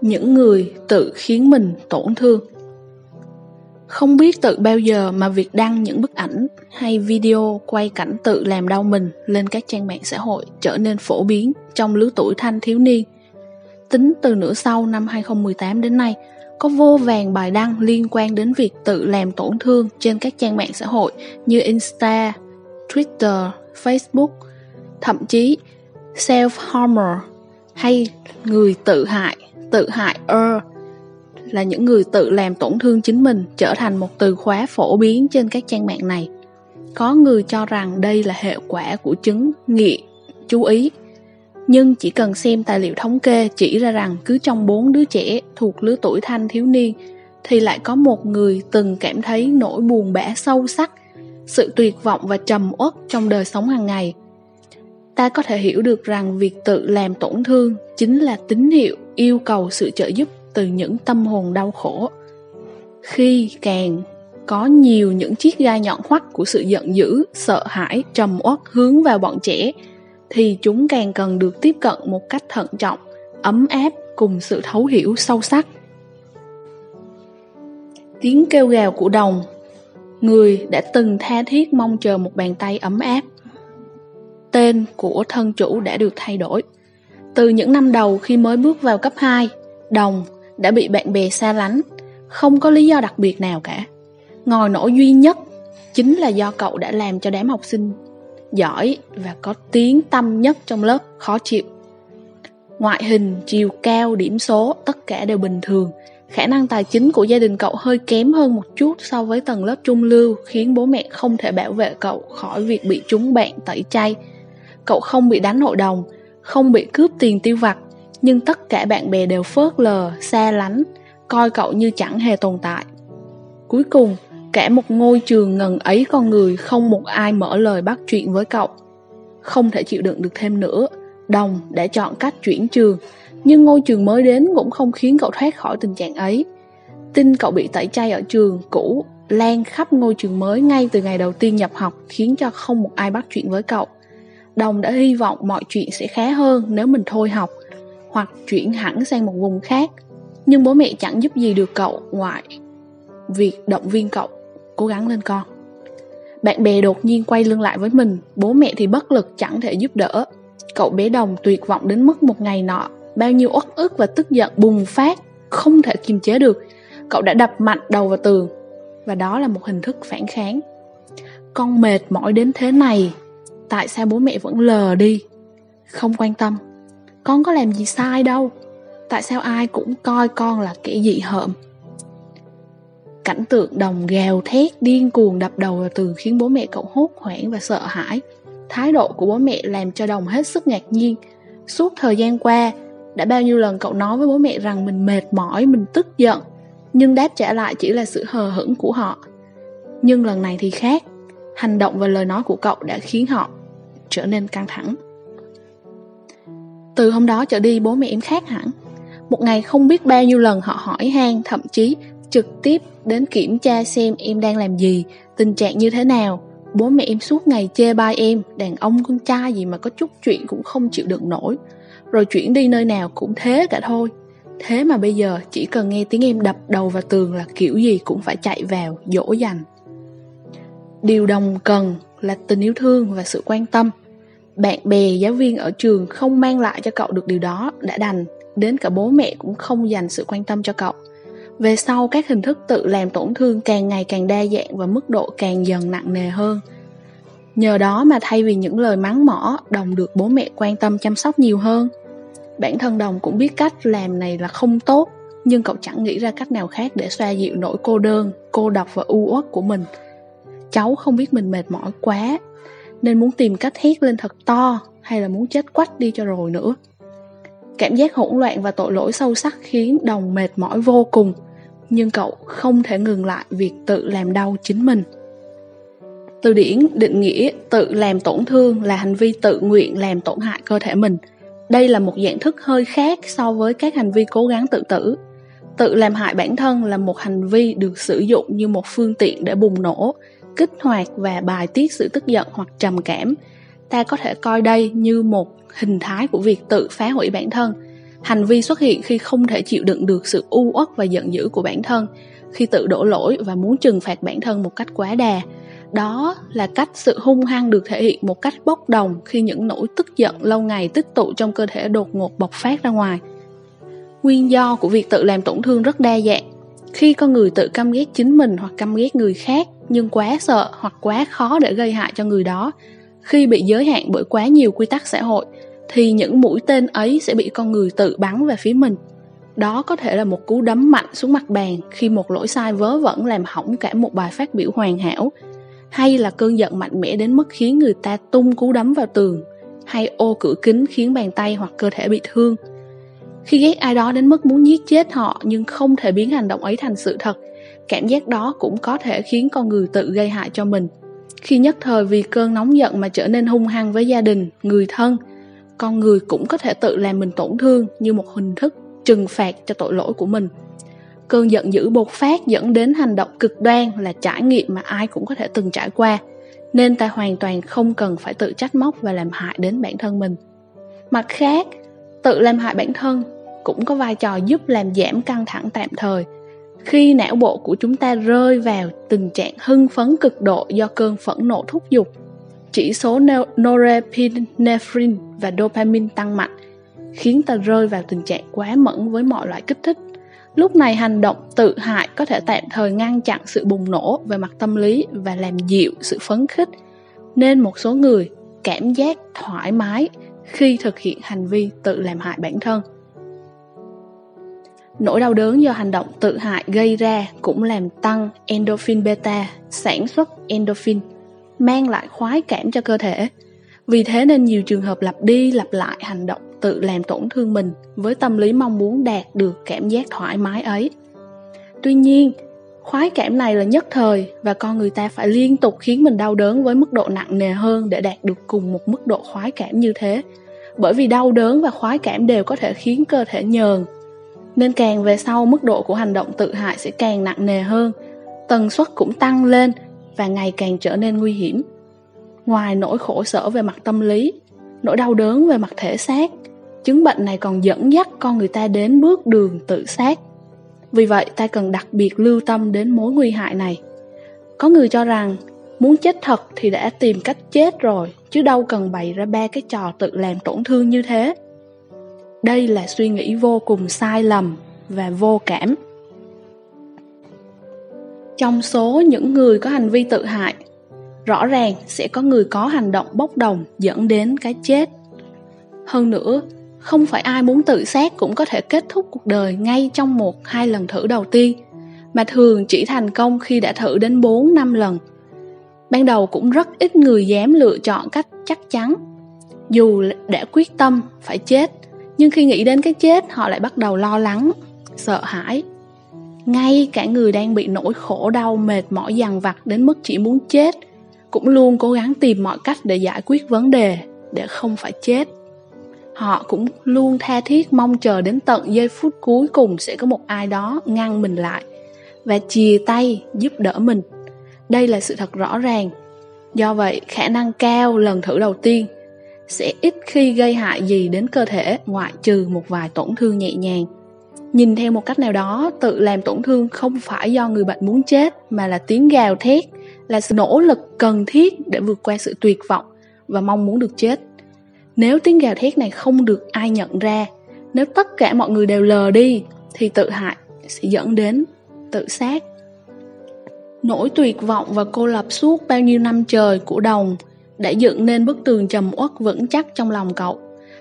những người tự khiến mình tổn thương không biết tự bao giờ mà việc đăng những bức ảnh hay video quay cảnh tự làm đau mình lên các trang mạng xã hội trở nên phổ biến trong lứa tuổi thanh thiếu niên. Tính từ nửa sau năm 2018 đến nay, có vô vàng bài đăng liên quan đến việc tự làm tổn thương trên các trang mạng xã hội như Insta, Twitter, Facebook, thậm chí self-harmer hay người tự hại, tự hại er là những người tự làm tổn thương chính mình trở thành một từ khóa phổ biến trên các trang mạng này. Có người cho rằng đây là hệ quả của chứng nghiện, chú ý. Nhưng chỉ cần xem tài liệu thống kê chỉ ra rằng cứ trong bốn đứa trẻ thuộc lứa tuổi thanh thiếu niên thì lại có một người từng cảm thấy nỗi buồn bã sâu sắc, sự tuyệt vọng và trầm uất trong đời sống hàng ngày. Ta có thể hiểu được rằng việc tự làm tổn thương chính là tín hiệu yêu cầu sự trợ giúp từ những tâm hồn đau khổ. Khi càng có nhiều những chiếc gai nhọn hoắt của sự giận dữ, sợ hãi, trầm uất hướng vào bọn trẻ, thì chúng càng cần được tiếp cận một cách thận trọng, ấm áp cùng sự thấu hiểu sâu sắc. Tiếng kêu gào của đồng, người đã từng tha thiết mong chờ một bàn tay ấm áp. Tên của thân chủ đã được thay đổi từ những năm đầu khi mới bước vào cấp 2, Đồng đã bị bạn bè xa lánh, không có lý do đặc biệt nào cả. Ngòi nổ duy nhất chính là do cậu đã làm cho đám học sinh giỏi và có tiếng tâm nhất trong lớp khó chịu. Ngoại hình, chiều cao, điểm số, tất cả đều bình thường. Khả năng tài chính của gia đình cậu hơi kém hơn một chút so với tầng lớp trung lưu khiến bố mẹ không thể bảo vệ cậu khỏi việc bị chúng bạn tẩy chay. Cậu không bị đánh hội đồng, không bị cướp tiền tiêu vặt nhưng tất cả bạn bè đều phớt lờ, xa lánh, coi cậu như chẳng hề tồn tại. Cuối cùng, cả một ngôi trường ngần ấy con người không một ai mở lời bắt chuyện với cậu. Không thể chịu đựng được thêm nữa, Đồng đã chọn cách chuyển trường, nhưng ngôi trường mới đến cũng không khiến cậu thoát khỏi tình trạng ấy. Tin cậu bị tẩy chay ở trường cũ lan khắp ngôi trường mới ngay từ ngày đầu tiên nhập học khiến cho không một ai bắt chuyện với cậu. Đồng đã hy vọng mọi chuyện sẽ khá hơn nếu mình thôi học hoặc chuyển hẳn sang một vùng khác. Nhưng bố mẹ chẳng giúp gì được cậu ngoại việc động viên cậu cố gắng lên con. Bạn bè đột nhiên quay lưng lại với mình, bố mẹ thì bất lực chẳng thể giúp đỡ. Cậu bé đồng tuyệt vọng đến mức một ngày nọ, bao nhiêu uất ức và tức giận bùng phát, không thể kiềm chế được. Cậu đã đập mạnh đầu vào tường, và đó là một hình thức phản kháng. Con mệt mỏi đến thế này, tại sao bố mẹ vẫn lờ đi? Không quan tâm. Con có làm gì sai đâu. Tại sao ai cũng coi con là kẻ dị hợm? Cảnh tượng đồng gào thét điên cuồng đập đầu vào tường khiến bố mẹ cậu hốt hoảng và sợ hãi. Thái độ của bố mẹ làm cho đồng hết sức ngạc nhiên. Suốt thời gian qua, đã bao nhiêu lần cậu nói với bố mẹ rằng mình mệt mỏi, mình tức giận, nhưng đáp trả lại chỉ là sự hờ hững của họ. Nhưng lần này thì khác. Hành động và lời nói của cậu đã khiến họ trở nên căng thẳng. Từ hôm đó trở đi bố mẹ em khác hẳn. Một ngày không biết bao nhiêu lần họ hỏi han, thậm chí trực tiếp đến kiểm tra xem em đang làm gì, tình trạng như thế nào. Bố mẹ em suốt ngày chê bai em, đàn ông con trai gì mà có chút chuyện cũng không chịu đựng nổi. Rồi chuyển đi nơi nào cũng thế cả thôi. Thế mà bây giờ chỉ cần nghe tiếng em đập đầu vào tường là kiểu gì cũng phải chạy vào, dỗ dành. Điều đồng cần là tình yêu thương và sự quan tâm. Bạn bè, giáo viên ở trường không mang lại cho cậu được điều đó đã đành, đến cả bố mẹ cũng không dành sự quan tâm cho cậu. Về sau, các hình thức tự làm tổn thương càng ngày càng đa dạng và mức độ càng dần nặng nề hơn. Nhờ đó mà thay vì những lời mắng mỏ, đồng được bố mẹ quan tâm chăm sóc nhiều hơn. Bản thân đồng cũng biết cách làm này là không tốt, nhưng cậu chẳng nghĩ ra cách nào khác để xoa dịu nỗi cô đơn, cô độc và u uất của mình cháu không biết mình mệt mỏi quá nên muốn tìm cách hét lên thật to hay là muốn chết quách đi cho rồi nữa. Cảm giác hỗn loạn và tội lỗi sâu sắc khiến đồng mệt mỏi vô cùng, nhưng cậu không thể ngừng lại việc tự làm đau chính mình. Từ điển định nghĩa tự làm tổn thương là hành vi tự nguyện làm tổn hại cơ thể mình. Đây là một dạng thức hơi khác so với các hành vi cố gắng tự tử. Tự làm hại bản thân là một hành vi được sử dụng như một phương tiện để bùng nổ, kích hoạt và bài tiết sự tức giận hoặc trầm cảm ta có thể coi đây như một hình thái của việc tự phá hủy bản thân Hành vi xuất hiện khi không thể chịu đựng được sự u uất và giận dữ của bản thân, khi tự đổ lỗi và muốn trừng phạt bản thân một cách quá đà. Đó là cách sự hung hăng được thể hiện một cách bốc đồng khi những nỗi tức giận lâu ngày tích tụ trong cơ thể đột ngột bộc phát ra ngoài. Nguyên do của việc tự làm tổn thương rất đa dạng. Khi con người tự căm ghét chính mình hoặc căm ghét người khác nhưng quá sợ hoặc quá khó để gây hại cho người đó, khi bị giới hạn bởi quá nhiều quy tắc xã hội, thì những mũi tên ấy sẽ bị con người tự bắn về phía mình. Đó có thể là một cú đấm mạnh xuống mặt bàn khi một lỗi sai vớ vẩn làm hỏng cả một bài phát biểu hoàn hảo, hay là cơn giận mạnh mẽ đến mức khiến người ta tung cú đấm vào tường, hay ô cửa kính khiến bàn tay hoặc cơ thể bị thương. Khi ghét ai đó đến mức muốn giết chết họ nhưng không thể biến hành động ấy thành sự thật, cảm giác đó cũng có thể khiến con người tự gây hại cho mình. Khi nhất thời vì cơn nóng giận mà trở nên hung hăng với gia đình, người thân, con người cũng có thể tự làm mình tổn thương như một hình thức trừng phạt cho tội lỗi của mình. Cơn giận dữ bộc phát dẫn đến hành động cực đoan là trải nghiệm mà ai cũng có thể từng trải qua, nên ta hoàn toàn không cần phải tự trách móc và làm hại đến bản thân mình. Mặt khác, tự làm hại bản thân cũng có vai trò giúp làm giảm căng thẳng tạm thời. Khi não bộ của chúng ta rơi vào tình trạng hưng phấn cực độ do cơn phẫn nộ thúc giục, chỉ số norepinephrine và dopamine tăng mạnh, khiến ta rơi vào tình trạng quá mẫn với mọi loại kích thích. Lúc này hành động tự hại có thể tạm thời ngăn chặn sự bùng nổ về mặt tâm lý và làm dịu sự phấn khích, nên một số người cảm giác thoải mái khi thực hiện hành vi tự làm hại bản thân. Nỗi đau đớn do hành động tự hại gây ra cũng làm tăng endorphin beta, sản xuất endorphin, mang lại khoái cảm cho cơ thể. Vì thế nên nhiều trường hợp lặp đi lặp lại hành động tự làm tổn thương mình với tâm lý mong muốn đạt được cảm giác thoải mái ấy. Tuy nhiên, khoái cảm này là nhất thời và con người ta phải liên tục khiến mình đau đớn với mức độ nặng nề hơn để đạt được cùng một mức độ khoái cảm như thế. Bởi vì đau đớn và khoái cảm đều có thể khiến cơ thể nhờn. Nên càng về sau mức độ của hành động tự hại sẽ càng nặng nề hơn, tần suất cũng tăng lên và ngày càng trở nên nguy hiểm. Ngoài nỗi khổ sở về mặt tâm lý, nỗi đau đớn về mặt thể xác, chứng bệnh này còn dẫn dắt con người ta đến bước đường tự sát. Vì vậy, ta cần đặc biệt lưu tâm đến mối nguy hại này. Có người cho rằng muốn chết thật thì đã tìm cách chết rồi, chứ đâu cần bày ra ba cái trò tự làm tổn thương như thế. Đây là suy nghĩ vô cùng sai lầm và vô cảm. Trong số những người có hành vi tự hại, rõ ràng sẽ có người có hành động bốc đồng dẫn đến cái chết. Hơn nữa, không phải ai muốn tự sát cũng có thể kết thúc cuộc đời ngay trong một hai lần thử đầu tiên, mà thường chỉ thành công khi đã thử đến 4 năm lần. Ban đầu cũng rất ít người dám lựa chọn cách chắc chắn. Dù đã quyết tâm phải chết, nhưng khi nghĩ đến cái chết họ lại bắt đầu lo lắng, sợ hãi. Ngay cả người đang bị nỗi khổ đau mệt mỏi dằn vặt đến mức chỉ muốn chết, cũng luôn cố gắng tìm mọi cách để giải quyết vấn đề, để không phải chết. Họ cũng luôn tha thiết mong chờ đến tận giây phút cuối cùng sẽ có một ai đó ngăn mình lại và chìa tay giúp đỡ mình. Đây là sự thật rõ ràng. Do vậy khả năng cao lần thử đầu tiên sẽ ít khi gây hại gì đến cơ thể ngoại trừ một vài tổn thương nhẹ nhàng nhìn theo một cách nào đó tự làm tổn thương không phải do người bệnh muốn chết mà là tiếng gào thét là sự nỗ lực cần thiết để vượt qua sự tuyệt vọng và mong muốn được chết nếu tiếng gào thét này không được ai nhận ra, nếu tất cả mọi người đều lờ đi, thì tự hại sẽ dẫn đến tự sát. Nỗi tuyệt vọng và cô lập suốt bao nhiêu năm trời của đồng đã dựng nên bức tường trầm uất vững chắc trong lòng cậu.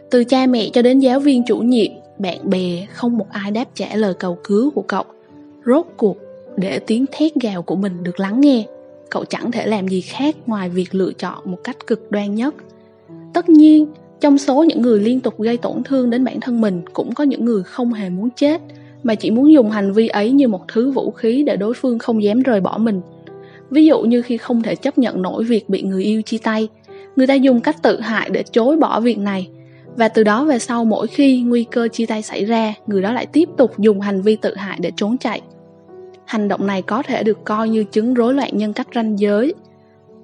Từ cha mẹ cho đến giáo viên chủ nhiệm, bạn bè, không một ai đáp trả lời cầu cứu của cậu. Rốt cuộc, để tiếng thét gào của mình được lắng nghe, cậu chẳng thể làm gì khác ngoài việc lựa chọn một cách cực đoan nhất. Tất nhiên, trong số những người liên tục gây tổn thương đến bản thân mình cũng có những người không hề muốn chết mà chỉ muốn dùng hành vi ấy như một thứ vũ khí để đối phương không dám rời bỏ mình. Ví dụ như khi không thể chấp nhận nổi việc bị người yêu chia tay, người ta dùng cách tự hại để chối bỏ việc này và từ đó về sau mỗi khi nguy cơ chia tay xảy ra, người đó lại tiếp tục dùng hành vi tự hại để trốn chạy. Hành động này có thể được coi như chứng rối loạn nhân cách ranh giới.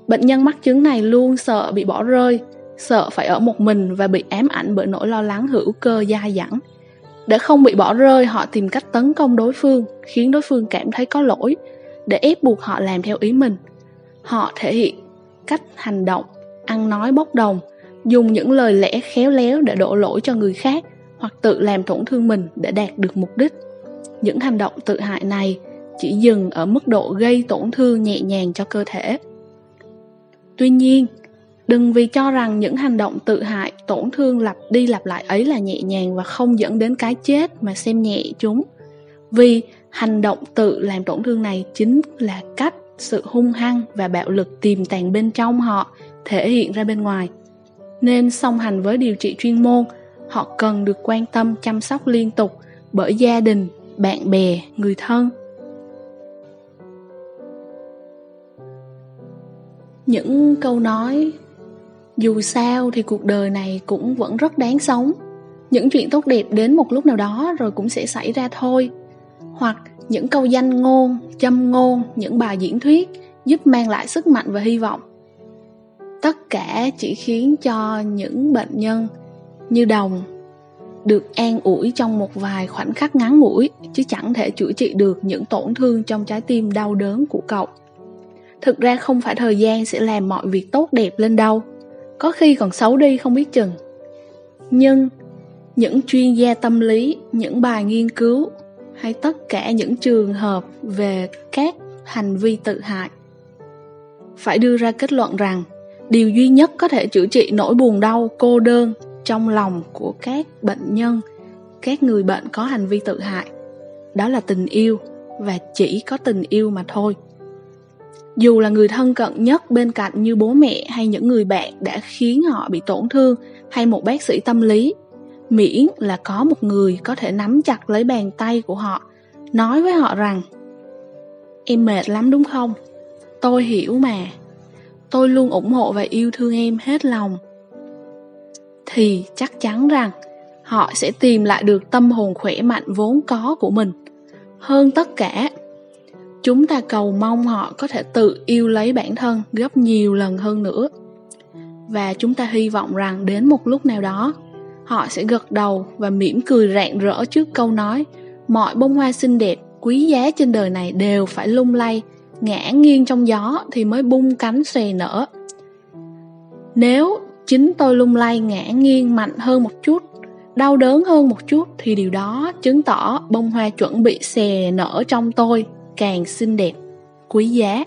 Bệnh nhân mắc chứng này luôn sợ bị bỏ rơi, sợ phải ở một mình và bị ám ảnh bởi nỗi lo lắng hữu cơ dai dẳng. Để không bị bỏ rơi, họ tìm cách tấn công đối phương, khiến đối phương cảm thấy có lỗi, để ép buộc họ làm theo ý mình. Họ thể hiện cách hành động, ăn nói bốc đồng, dùng những lời lẽ khéo léo để đổ lỗi cho người khác hoặc tự làm tổn thương mình để đạt được mục đích. Những hành động tự hại này chỉ dừng ở mức độ gây tổn thương nhẹ nhàng cho cơ thể. Tuy nhiên, đừng vì cho rằng những hành động tự hại, tổn thương lặp đi lặp lại ấy là nhẹ nhàng và không dẫn đến cái chết mà xem nhẹ chúng. Vì hành động tự làm tổn thương này chính là cách sự hung hăng và bạo lực tiềm tàng bên trong họ thể hiện ra bên ngoài. Nên song hành với điều trị chuyên môn, họ cần được quan tâm chăm sóc liên tục bởi gia đình, bạn bè, người thân. Những câu nói dù sao thì cuộc đời này cũng vẫn rất đáng sống. Những chuyện tốt đẹp đến một lúc nào đó rồi cũng sẽ xảy ra thôi. Hoặc những câu danh ngôn, châm ngôn, những bài diễn thuyết giúp mang lại sức mạnh và hy vọng. Tất cả chỉ khiến cho những bệnh nhân như đồng được an ủi trong một vài khoảnh khắc ngắn ngủi chứ chẳng thể chữa trị được những tổn thương trong trái tim đau đớn của cậu. Thực ra không phải thời gian sẽ làm mọi việc tốt đẹp lên đâu, có khi còn xấu đi không biết chừng. Nhưng những chuyên gia tâm lý, những bài nghiên cứu hay tất cả những trường hợp về các hành vi tự hại. Phải đưa ra kết luận rằng, điều duy nhất có thể chữa trị nỗi buồn đau, cô đơn trong lòng của các bệnh nhân, các người bệnh có hành vi tự hại, đó là tình yêu và chỉ có tình yêu mà thôi. Dù là người thân cận nhất bên cạnh như bố mẹ hay những người bạn đã khiến họ bị tổn thương hay một bác sĩ tâm lý miễn là có một người có thể nắm chặt lấy bàn tay của họ, nói với họ rằng, em mệt lắm đúng không? Tôi hiểu mà. Tôi luôn ủng hộ và yêu thương em hết lòng. Thì chắc chắn rằng họ sẽ tìm lại được tâm hồn khỏe mạnh vốn có của mình. Hơn tất cả, chúng ta cầu mong họ có thể tự yêu lấy bản thân gấp nhiều lần hơn nữa. Và chúng ta hy vọng rằng đến một lúc nào đó họ sẽ gật đầu và mỉm cười rạng rỡ trước câu nói, mọi bông hoa xinh đẹp, quý giá trên đời này đều phải lung lay, ngã nghiêng trong gió thì mới bung cánh xòe nở. Nếu chính tôi lung lay ngã nghiêng mạnh hơn một chút, đau đớn hơn một chút thì điều đó chứng tỏ bông hoa chuẩn bị xè nở trong tôi càng xinh đẹp, quý giá.